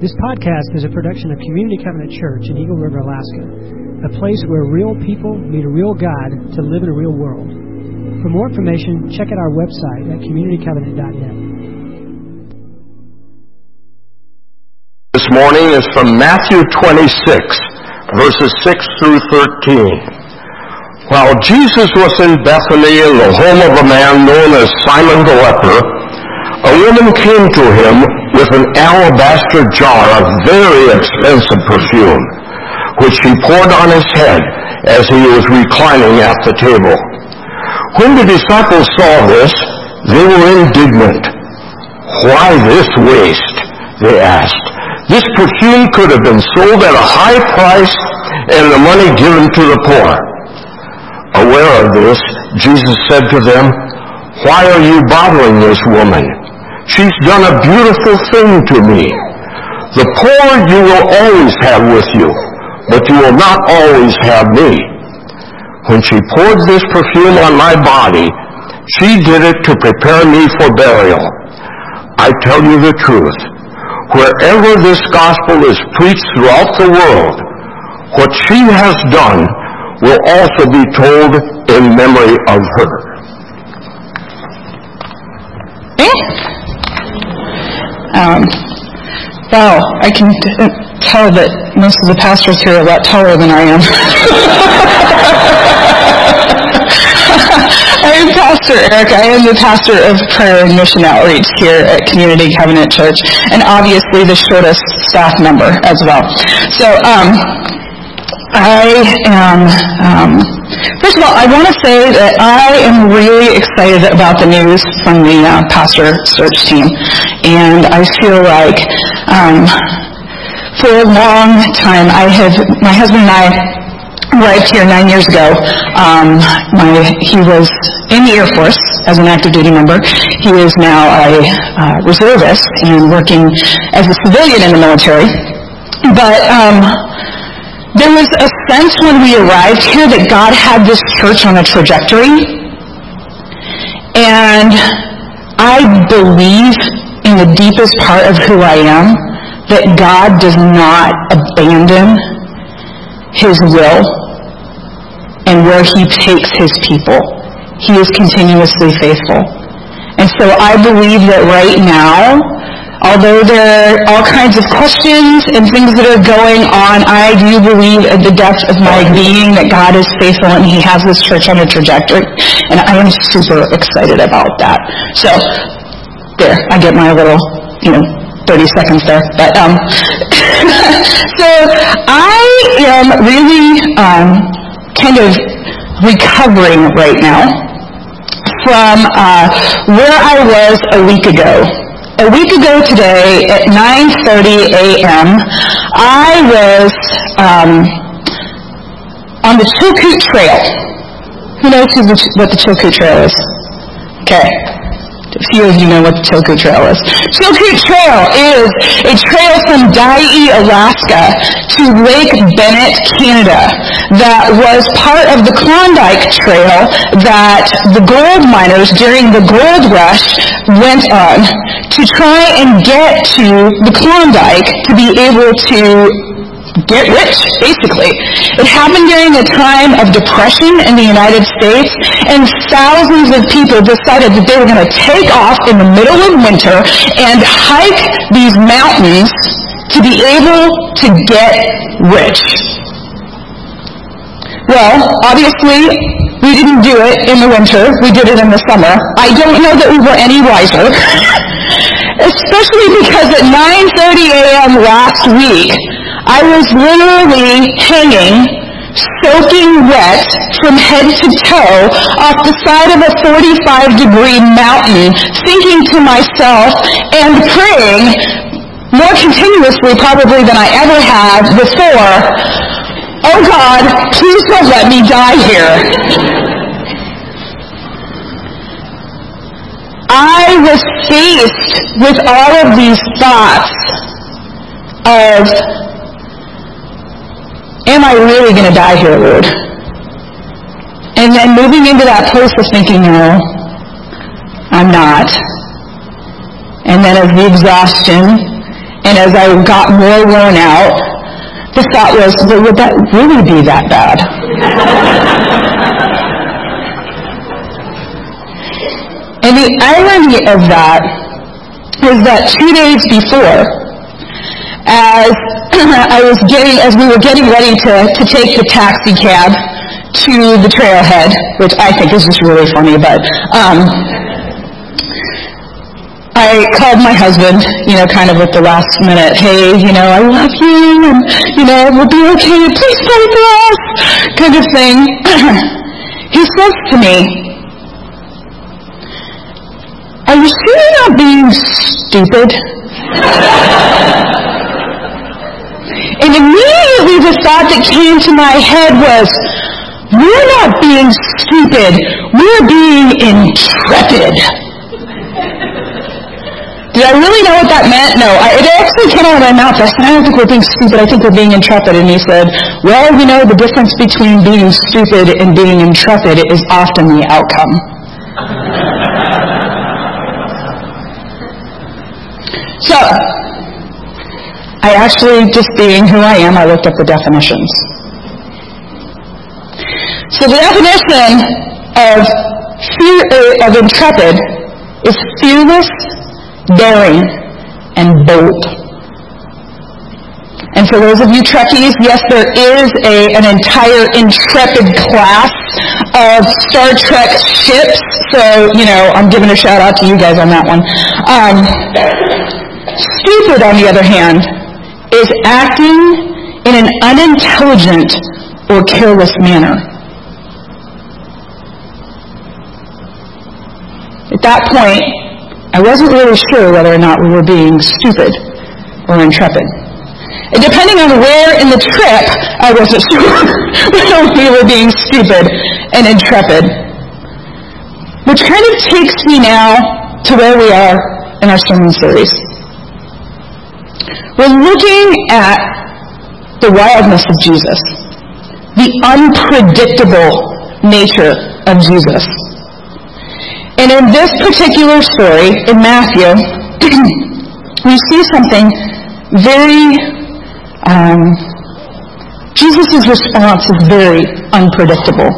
This podcast is a production of Community Covenant Church in Eagle River, Alaska, a place where real people meet a real God to live in a real world. For more information, check out our website at communitycovenant.net. This morning is from Matthew 26, verses 6 through 13. While Jesus was in Bethany in the home of a man known as Simon the leper, a woman came to him with an alabaster jar of very expensive perfume, which he poured on his head as he was reclining at the table. When the disciples saw this, they were indignant. Why this waste? They asked. This perfume could have been sold at a high price and the money given to the poor. Aware of this, Jesus said to them, Why are you bothering this woman? She's done a beautiful thing to me. The poor you will always have with you, but you will not always have me. When she poured this perfume on my body, she did it to prepare me for burial. I tell you the truth. Wherever this gospel is preached throughout the world, what she has done will also be told in memory of her. Um, wow, I can t- tell that most of the pastors here are a lot taller than I am. I'm Pastor Eric. I am the pastor of prayer and mission outreach here at Community Covenant Church, and obviously the shortest staff member as well. So, um, I am, um, first of all, I want to say that I am really excited about the news from the uh, pastor search team. And I feel like um, for a long time, I have, my husband and I arrived here nine years ago. Um, my, he was in the Air Force as an active duty member. He is now a uh, reservist and working as a civilian in the military. But um, there was a sense when we arrived here that God had this church on a trajectory. And I believe in the deepest part of who I am that God does not abandon his will and where he takes his people. He is continuously faithful. And so I believe that right now, although there are all kinds of questions and things that are going on, I do believe at the depth of my being that God is faithful and He has this church on a trajectory. And I am super excited about that. So, there, I get my little, you know, 30 seconds there. But, um, so I am really, um, kind of recovering right now from, uh, where I was a week ago a week ago today at 9.30 a.m., I was um, on the Chilkoot Trail. Who knows what the Chilkoot Trail is? Okay. Few of you know what the Chilkoot Trail is. Chilkoot Trail is a trail from Dyea, Alaska to Lake Bennett, Canada that was part of the Klondike Trail that the gold miners during the gold rush went on to try and get to the Klondike to be able to get rich, basically. It happened during a time of depression in the United States, and thousands of people decided that they were going to take off in the middle of winter and hike these mountains to be able to get rich. Well, obviously, we didn't do it in the winter. We did it in the summer. I don't know that we were any wiser. Especially because at 9.30 a.m. last week, I was literally hanging, soaking wet from head to toe off the side of a 45 degree mountain, thinking to myself and praying more continuously probably than I ever have before, oh God, please don't let me die here. I was faced with all of these thoughts of, am I really going to die here, Lord? And then moving into that place of thinking, no, I'm not. And then as the exhaustion And as I got more worn out, the thought was, well, would that really be that bad? and the irony of that is that two days before, as I was getting, as we were getting ready to, to take the taxi cab to the trailhead, which I think is just really funny, but um, I called my husband, you know, kind of at the last minute, hey, you know, I love you, and, you know, we'll be okay, please pray for us, kind of thing. he says to me, are you sure you're not being stupid? and immediately the thought that came to my head was, we're not being stupid, we're being intrepid. Did I really know what that meant? No. I, it actually came out of my mouth. I said, I don't think we're being stupid. I think we're being intrepid. And he said, well, you know, the difference between being stupid and being intrepid is often the outcome. so, I actually, just being who I am, I looked up the definitions. So the definition of fear, uh, of intrepid is fearless, daring, and bold. And for those of you Trekkies, yes, there is a, an entire intrepid class of Star Trek ships. So, you know, I'm giving a shout out to you guys on that one. Um, stupid, on the other hand, is acting in an unintelligent or careless manner. At that point, I wasn't really sure whether or not we were being stupid or intrepid. And depending on where in the trip, I wasn't sure whether we were being stupid and intrepid. Which kind of takes me now to where we are in our sermon series. We're looking at the wildness of Jesus, the unpredictable nature of Jesus. And in this particular story, in Matthew, we see something very, um, Jesus' response is very unpredictable.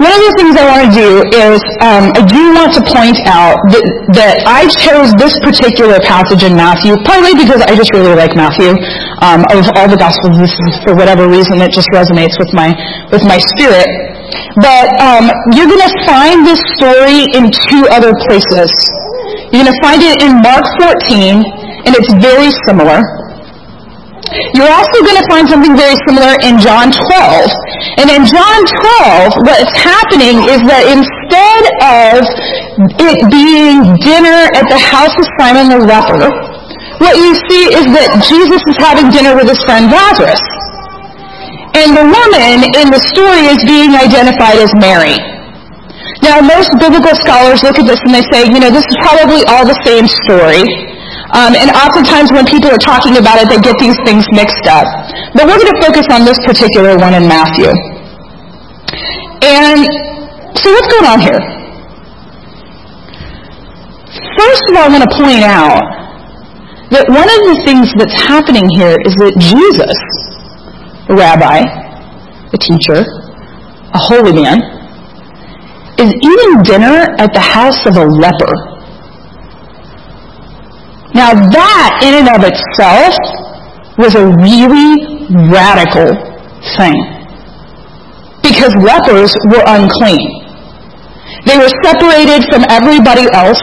One of the things I want to do is, um, I do want to point out that, that I chose this particular passage in Matthew, partly because I just really like Matthew. Um, of all the Gospels, this is, for whatever reason, it just resonates with my, with my spirit. But um, you're going to find this story in two other places. You're going to find it in Mark 14, and it's very similar. You're also going to find something very similar in John 12. And in John 12, what's happening is that instead of it being dinner at the house of Simon the leper, what you see is that Jesus is having dinner with his friend Lazarus. And the woman in the story is being identified as Mary. Now, most biblical scholars look at this and they say, you know, this is probably all the same story. Um, and oftentimes when people are talking about it, they get these things mixed up. But we're going to focus on this particular one in Matthew. And so what's going on here? First of all, I want to point out that one of the things that's happening here is that Jesus, a rabbi, a teacher, a holy man, is eating dinner at the house of a leper. Now that, in and of itself, was a really radical thing. Because lepers were unclean. They were separated from everybody else.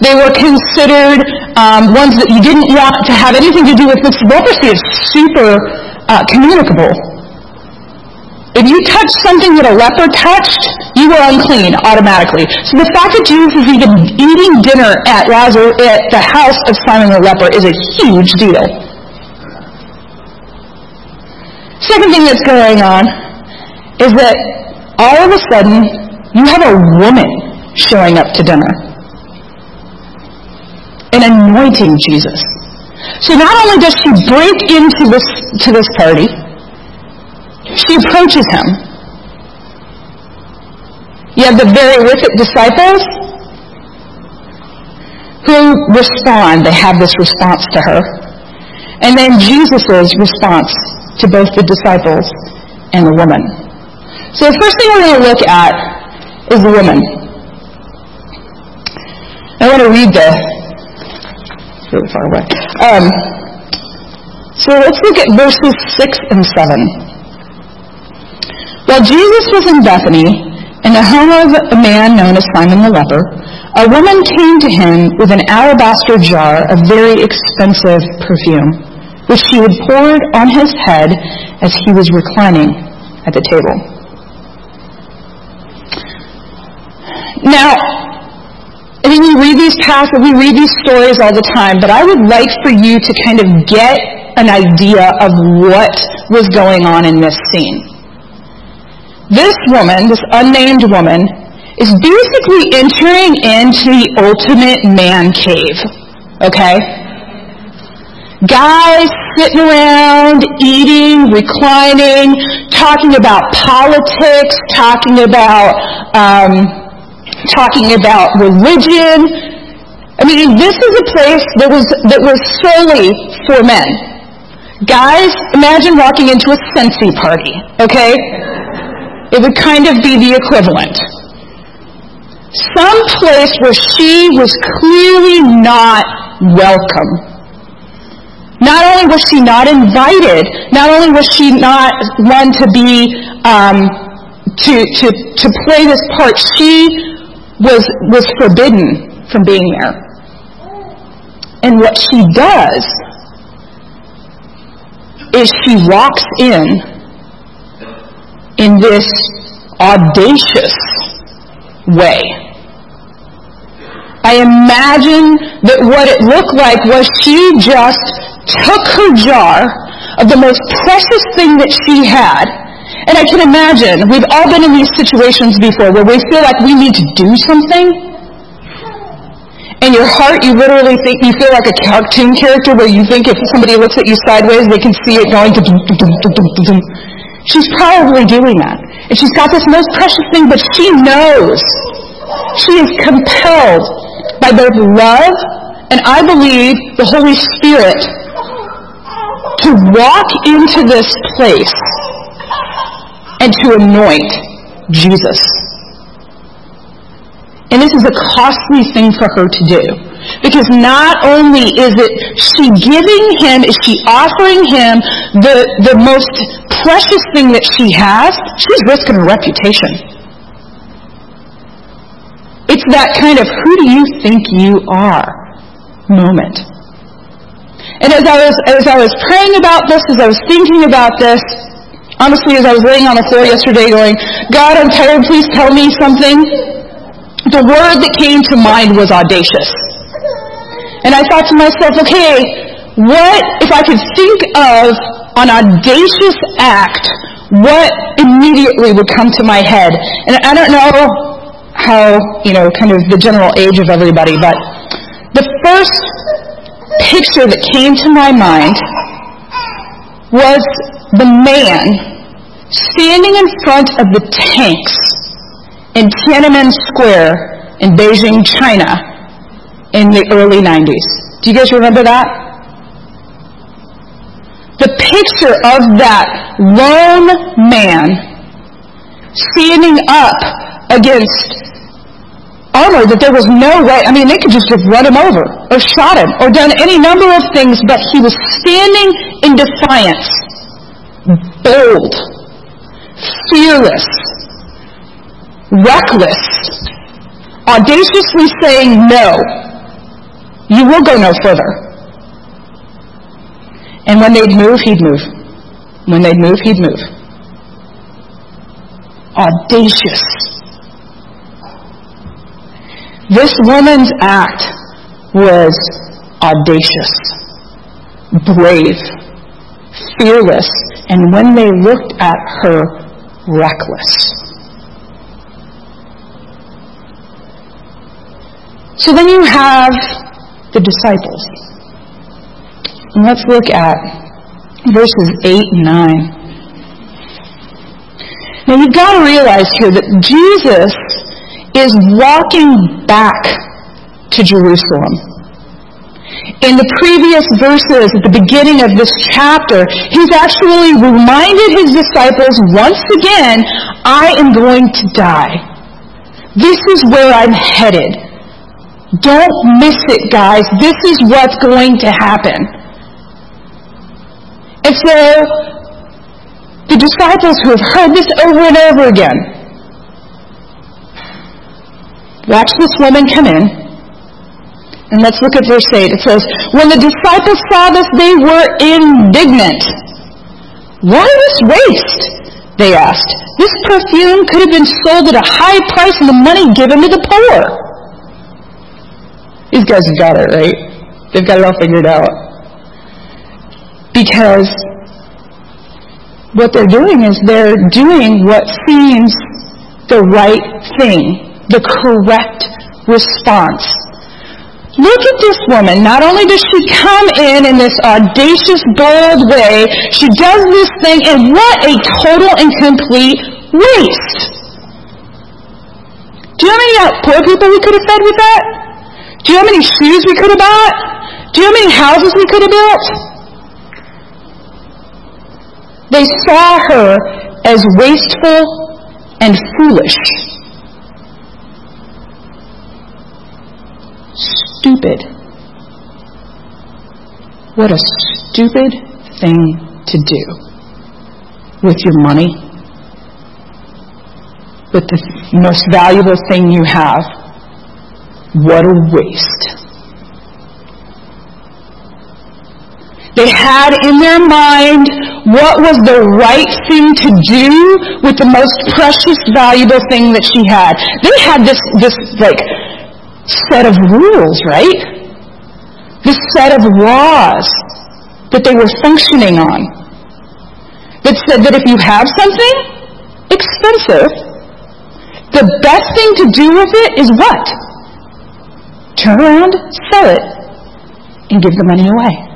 They were considered um, ones that you didn't want to have anything to do with. This leprosy is super uh, communicable. If you touched something that a leper touched, you were unclean automatically. So the fact that Jesus is even eating dinner at Lazarus at the house of Simon the leper is a huge deal. Second thing that's going on is that all of a sudden you have a woman showing up to dinner and anointing Jesus. So not only does she break into this to this party, she approaches him. You have the very wicked disciples who respond. They have this response to her. and then Jesus' response to both the disciples and the woman. So the first thing we're going to look at is the woman. I want to read the, it's really far away. Um, so let's look at verses 6 and 7. While Jesus was in Bethany, in the home of a man known as Simon the leper, a woman came to him with an alabaster jar of very expensive perfume, which she had poured on his head as he was reclining at the table. Now, I mean, we read these passages, we read these stories all the time, but I would like for you to kind of get an idea of what was going on in this scene. This woman, this unnamed woman, is basically entering into the ultimate man cave. Okay? Guys sitting around, eating, reclining, talking about politics, talking about, um, talking about religion. I mean, this is a place that was, that was solely for men. Guys, imagine walking into a Sensi party, okay? It would kind of be the equivalent. Some place where she was clearly not welcome. Not only was she not invited, not only was she not one to be um, to, to, to play this part, she was was forbidden from being there. And what she does is she walks in in this audacious way. I imagine that what it looked like was she just took her jar of the most precious thing that she had. And I can imagine, we've all been in these situations before where we feel like we need to do something. In your heart, you literally think, you feel like a cartoon character where you think if somebody looks at you sideways, they can see it going. She's probably doing that. And she's got this most precious thing, but she knows. She is compelled by both love and I believe the Holy Spirit to walk into this place and to anoint Jesus. And this is a costly thing for her to do. Because not only is it she giving him, is she offering him the, the most precious thing that she has, she's risking her reputation. It's that kind of who do you think you are moment. And as I was as I was praying about this, as I was thinking about this, honestly, as I was laying on the floor yesterday going, God, I'm tired, please tell me something. The word that came to mind was audacious. And I thought to myself, okay, what if I could think of an audacious act, what immediately would come to my head? And I don't know how, you know, kind of the general age of everybody, but the first picture that came to my mind was the man standing in front of the tanks in Tiananmen Square in Beijing, China in the early 90s. Do you guys remember that? The picture of that lone man standing up against armor that there was no way, I mean, they could just have run him over or shot him or done any number of things, but he was standing in defiance, bold, fearless, reckless, audaciously saying, no, you will go no further. And when they'd move, he'd move. When they'd move, he'd move. Audacious. This woman's act was audacious, brave, fearless, and when they looked at her, reckless. So then you have the disciples. And let's look at verses 8 and 9. Now you've got to realize here that Jesus is walking back to Jerusalem. in the previous verses at the beginning of this chapter, he's actually reminded his disciples once again, I am going to die. This is where I'm headed. Don't miss it, guys. This is what's going to happen. And so, the disciples who have heard this over and over again, watch this woman come in and let's look at verse 8. It says, When the disciples saw this, they were indignant. Why this waste? They asked. This perfume could have been sold at a high price and the money given to the poor. Guys have got it, right? They've got it all figured out. Because what they're doing is they're doing what seems the right thing, the correct response. Look at this woman. Not only does she come in in this audacious, bold way, she does this thing, and what a total and complete waste. Do you know how many poor people we could have fed with that? Do you know how many shoes we could have bought? Do you know how many houses we could have built? They saw her as wasteful and foolish. stupid. What a stupid thing to do with your money, with the most valuable thing you have. What a waste. They had in their mind what was the right thing to do with the most precious, valuable thing that she had. They had this, this like set of rules, right? This set of laws that they were functioning on that said that if you have something expensive, the best thing to do with it is what? Turn around, sell it, and give the money away.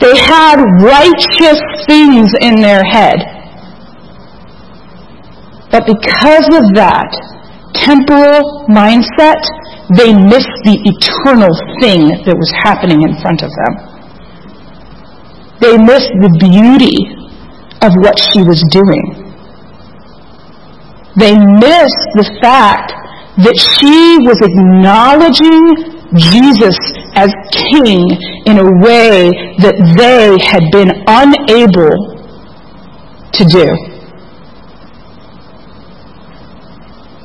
They had righteous things in their head. But because of that, temporal mindset, they missed the eternal thing that was happening in front of them. They missed the beauty of what she was doing. They missed the fact that she was acknowledging Jesus as king in a way that they had been unable to do.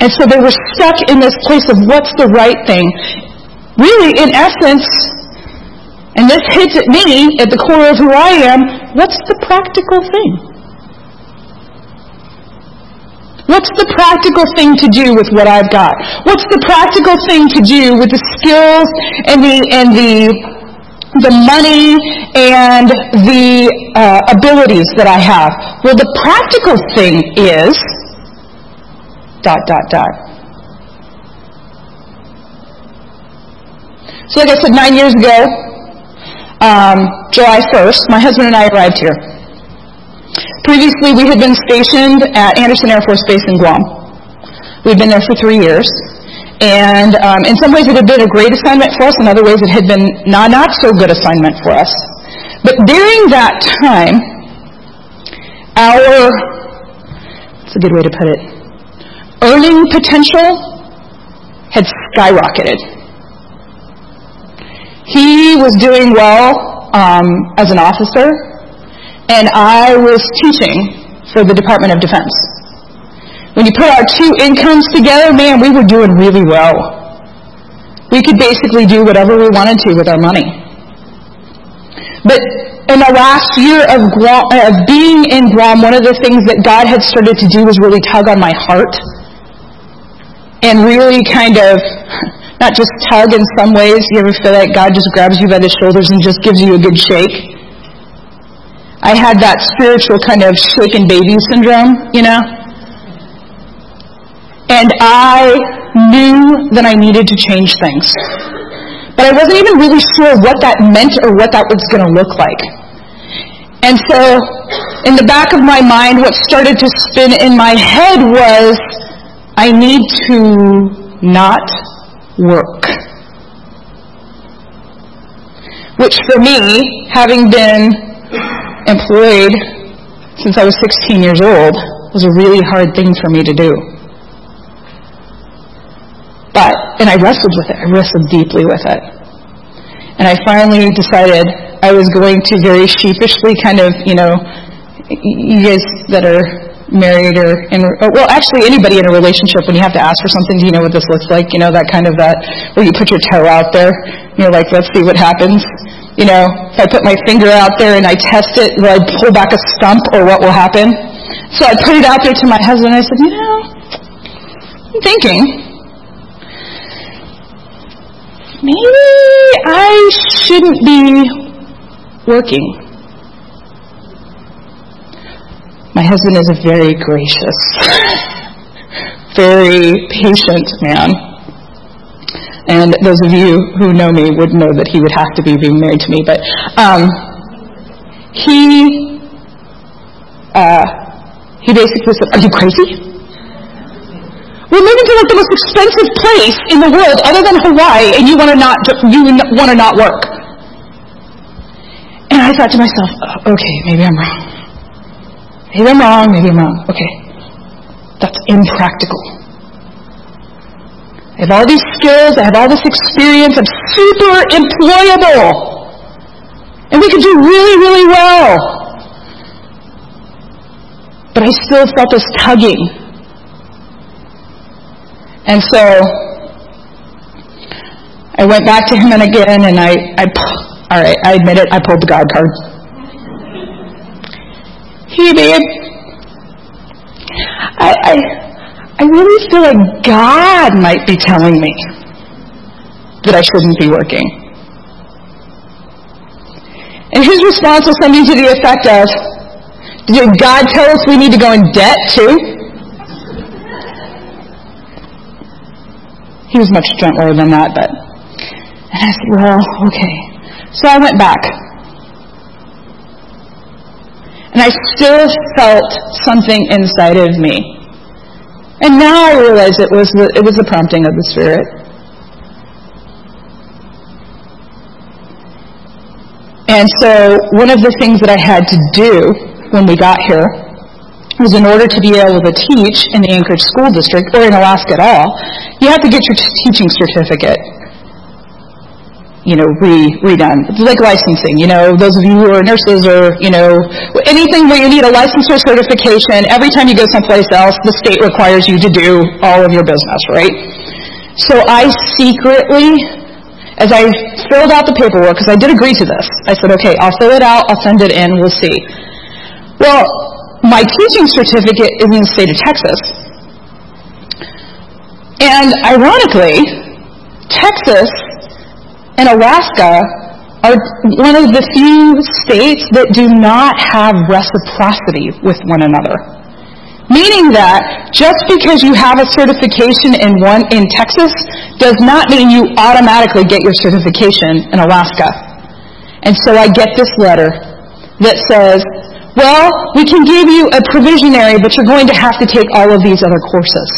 And so they were stuck in this place of what's the right thing. Really, in essence, and this hits at me at the core of who I am, what's the practical thing? What's the practical thing to do with what I've got? What's the practical thing to do with the skills and the and the the money and the uh, abilities that I have? Well, the practical thing is dot, dot, dot. So like I said, nine years ago, um, July 1st, my husband and I arrived here. Previously, we had been stationed at Andersen Air Force Base in Guam. We'd been there for three years. And um, in some ways, it had been a great assignment for us. In other ways, it had been not, not so good assignment for us. But during that time, our, that's a good way to put it, earning potential had skyrocketed. He was doing well um, as an officer, and I was teaching for the Department of Defense. When you put our two incomes together, man, we were doing really well. We could basically do whatever we wanted to with our money. But in the last year of, Guam, of being in Guam, one of the things that God had started to do was really tug on my heart and really kind of not just tug in some ways. You ever feel like God just grabs you by the shoulders and just gives you a good shake? I had that spiritual kind of shaken baby syndrome, you know? And I knew that I needed to change things. But I wasn't even really sure what that meant or what that was going to look like. And so, in the back of my mind, what started to spin in my head was, I need to not work. which for me, having been employed since I was 16 years old, was a really hard thing for me to do. But, and I wrestled with it. I wrestled deeply with it. And I finally decided I was going to very sheepishly kind of, you know, you guys that are married or in, well, actually anybody in a relationship when you have to ask for something, do you know what this looks like? You know, that kind of that, where you put your toe out there, you're like, let's see what happens. You know, if I put my finger out there and I test it, will I pull back a stump or what will happen? So I put it out there to my husband and I said, you know, I'm thinking, maybe I shouldn't be working. My husband is a very gracious, very patient man. And those of you who know me would know that he would have to be being married to me. But um, he uh, he basically said, "Are you crazy? We're moving to like the most expensive place in the world, other than Hawaii, and you want to not you want to not work." And I thought to myself, oh, "Okay, maybe I'm wrong. Maybe I'm wrong. Maybe I'm wrong. Okay, that's impractical." I have all these skills, I have all this experience, I'm super employable. And we could do really, really well. But I still felt this tugging. And so I went back to him and again and I, I all right, I admit it, I pulled the God card. Hey babe, I, I I really feel like God might be telling me that I shouldn't be working. And his response was something to the effect of, did God tell us we need to go in debt too? He was much gentler than that, but, and I said, well, okay. So I went back. And I still felt something inside of me and now I realize it was the, it was the prompting of the Spirit. And so one of the things that I had to do when we got here was in order to be able to teach in the Anchorage School District or in Alaska at all, you have to get your teaching certificate you know, re, redone. It's like licensing, you know, those of you who are nurses or, you know, anything where you need a license or certification, every time you go someplace else, the state requires you to do all of your business, right? So I secretly, as I filled out the paperwork, because I did agree to this, I said, okay, I'll fill it out, I'll send it in, we'll see. Well, my teaching certificate is in the state of Texas. And ironically, Texas and Alaska are one of the few states that do not have reciprocity with one another. Meaning that just because you have a certification in one in Texas does not mean you automatically get your certification in Alaska. And so I get this letter that says, well, we can give you a provisionary, but you're going to have to take all of these other courses.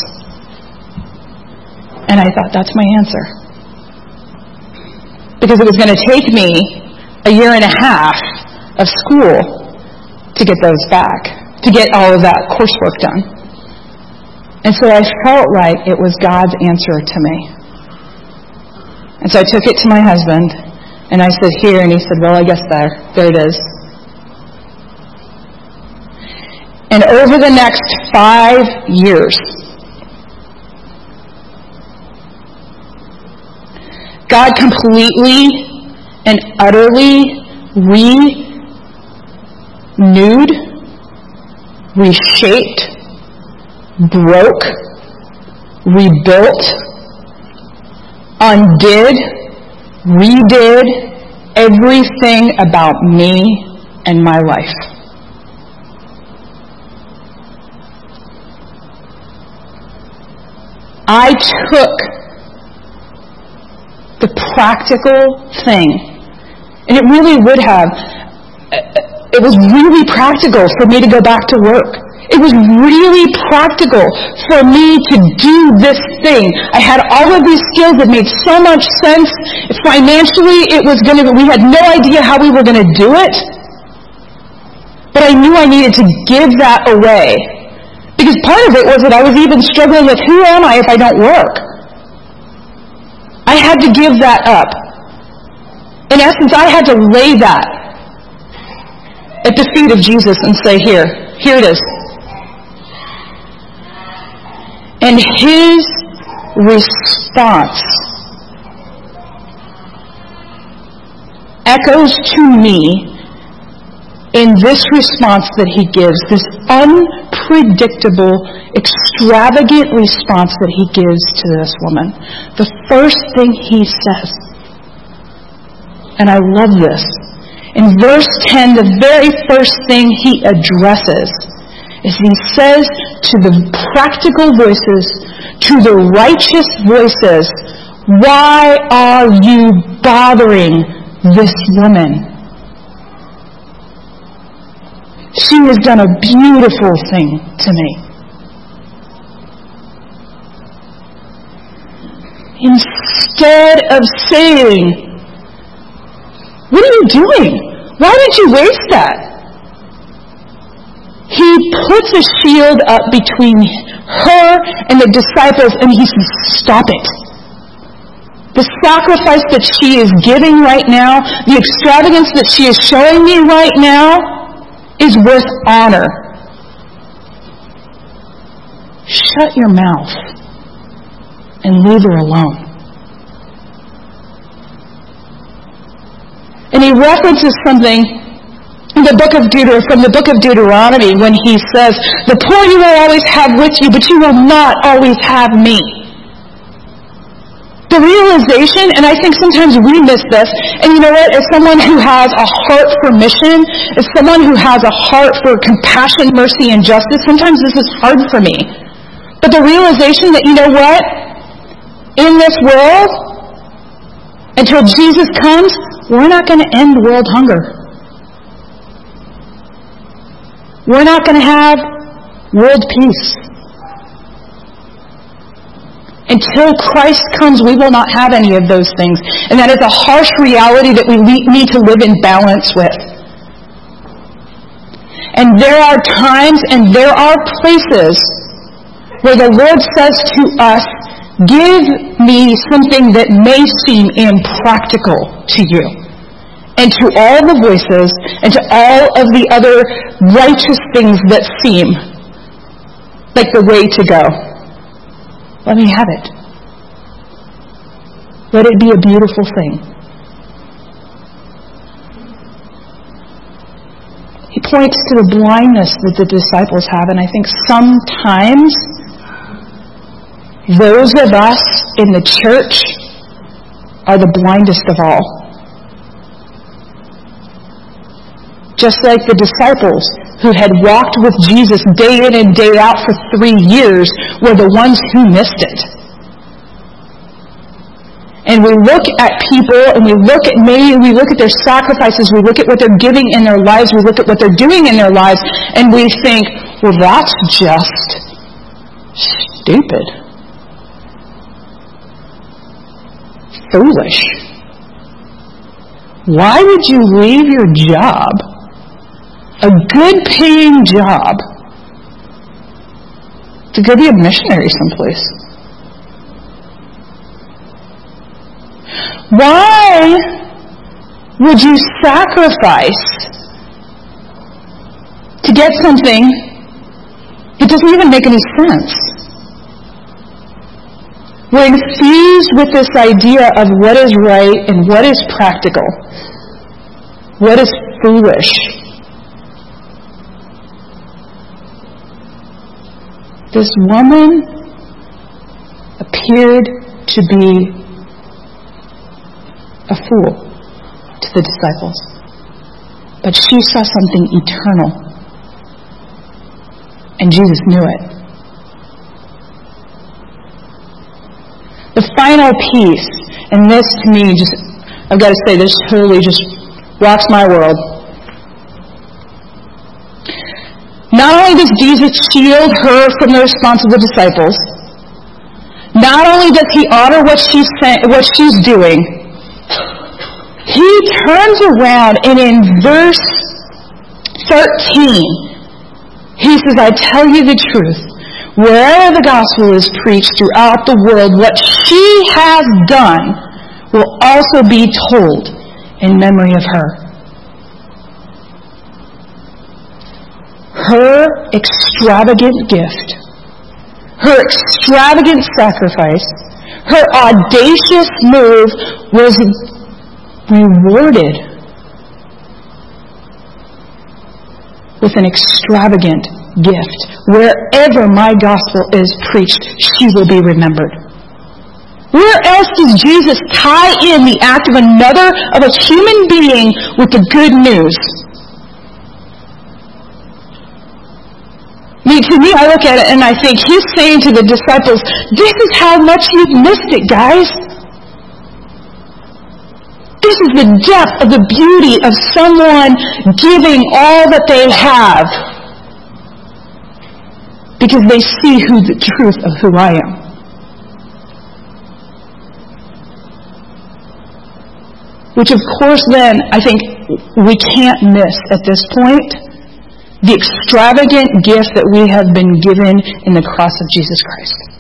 And I thought, that's my answer because it was going to take me a year and a half of school to get those back, to get all of that coursework done. And so I felt like it was God's answer to me. And so I took it to my husband, and I said, Here. And he said, Well, I guess there. There it is. And over the next five years, God completely and utterly renewed, reshaped, broke, rebuilt, undid, redid everything about me and my life. I took the practical thing. And it really would have. It was really practical for me to go back to work. It was really practical for me to do this thing. I had all of these skills that made so much sense. Financially, it was going to, we had no idea how we were going to do it. But I knew I needed to give that away. Because part of it was that I was even struggling with who am I if I don't work? I had to give that up. In essence, I had to lay that at the feet of Jesus and say, here, here it is. And his response echoes to me in this response that he gives, this unpredictable, extravagant response that he gives to this woman. The first thing he says, and I love this, in verse 10, the very first thing he addresses is he says to the practical voices, to the righteous voices, why are you bothering this woman? She has done a beautiful thing to me. Instead of saying, What are you doing? Why did you waste that? He puts a shield up between her and the disciples and he says, Stop it. The sacrifice that she is giving right now, the extravagance that she is showing me right now, is worth honor. Shut your mouth and leave her alone. And he references something in the book of Deuter- from the book of Deuteronomy when he says, The poor you will always have with you, but you will not always have me. The realization, and I think sometimes we miss this, and you know what, as someone who has a heart for mission, as someone who has a heart for compassion, mercy, and justice, sometimes this is hard for me. But the realization that, you know what, in this world, until Jesus comes, we're not going to end world hunger. We're not going to have world peace. Until Christ comes, we will not have any of those things. And that is a harsh reality that we need to live in balance with. And there are times and there are places where the Lord says to us, give me something that may seem impractical to you and to all the voices and to all of the other righteous things that seem like the way to go. Let me have it. Let it be a beautiful thing. He points to the blindness that the disciples have, and I think sometimes those of us in the church are the blindest of all. Just like the disciples who had walked with Jesus day in and day out for three years were the ones who missed it. And we look at people and we look at maybe we look at their sacrifices, we look at what they're giving in their lives, we look at what they're doing in their lives, and we think, well, that's just stupid. Foolish. Why would you leave your job a good paying job to go be a missionary someplace. Why would you sacrifice to get something that doesn't even make any sense? We're infused with this idea of what is right and what is practical, what is foolish. This woman appeared to be a fool to the disciples, but she saw something eternal, and Jesus knew it. The final piece, and this to me just, I've got to say, this totally just rocks my world. Not only does Jesus shield her from the response of the disciples, not only does he honor what she's, what she's doing, he turns around and in verse 13, he says, I tell you the truth. Wherever the gospel is preached throughout the world, what she has done will also be told in memory of her. Her extravagant gift, her extravagant sacrifice, her audacious move was rewarded with an extravagant gift. Wherever my gospel is preached, she will be remembered. Where else does Jesus tie in the act of another, of a human being, with the good news? To me, I look at it and I think he's saying to the disciples, this is how much you've missed it, guys. This is the depth of the beauty of someone giving all that they have because they see who the truth of who I am. Which of course then I think we can't miss at this point the extravagant gift that we have been given in the cross of Jesus Christ.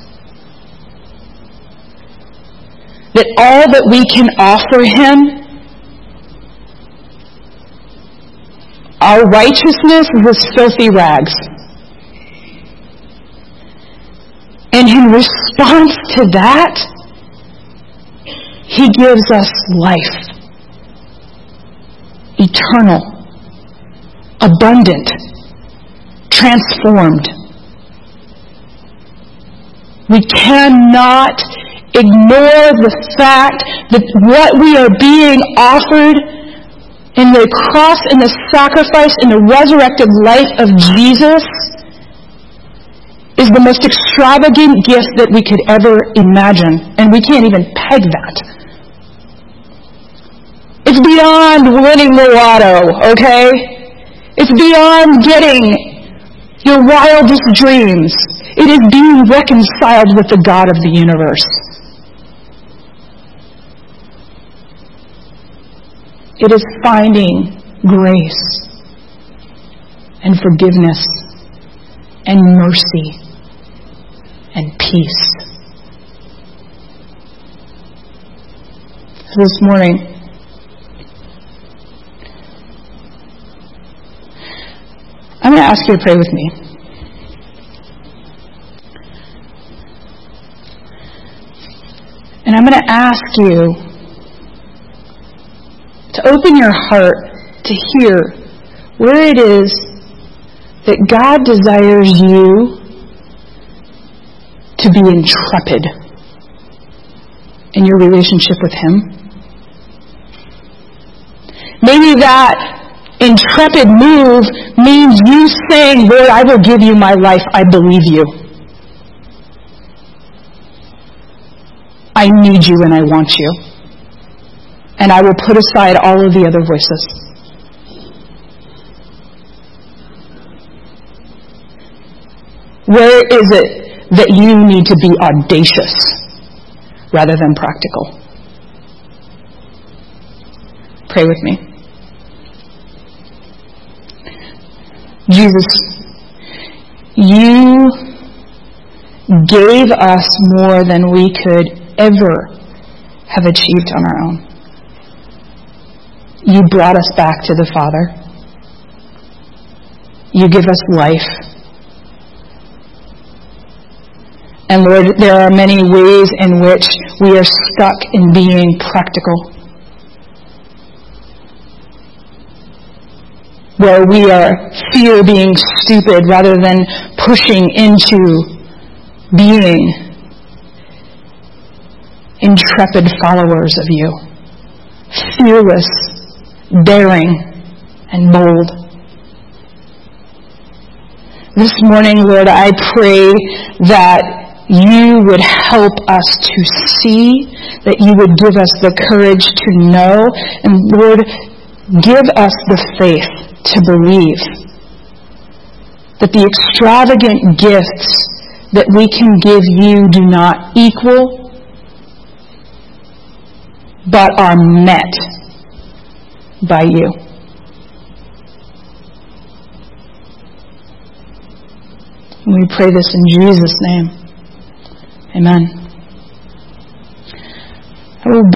that all that we can offer Him, our righteousness is as filthy rags. And in response to that, He gives us life. Eternal, abundant, transformed. We cannot ignore the fact that what we are being offered in the cross and the sacrifice and the resurrected life of Jesus is the most extravagant gift that we could ever imagine. And we can't even peg that. It's beyond winning the lotto, okay? It's beyond getting your wildest dreams. It is being reconciled with the God of the universe. It is finding grace and forgiveness and mercy and peace. This morning, I'm going to ask you to pray with me. And I'm going to ask you to open your heart to hear where it is that God desires you to be intrepid in your relationship with Him. Maybe that intrepid move means you saying, Lord, I will give you my life. I believe you. I need you and I want you and I will put aside all of the other voices. Where is it that you need to be audacious rather than practical? Pray with me. Jesus, you gave us more than we could ever have achieved on our own you brought us back to the Father. You give us life. And Lord, there are many ways in which we are stuck in being practical. Where we are fear being stupid rather than pushing into being intrepid followers of you. Fearless daring, and bold. This morning, Lord, I pray that you would help us to see, that you would give us the courage to know, and Lord, give us the faith to believe that the extravagant gifts that we can give you do not equal, but are met by you. We pray this in Jesus' name. Amen.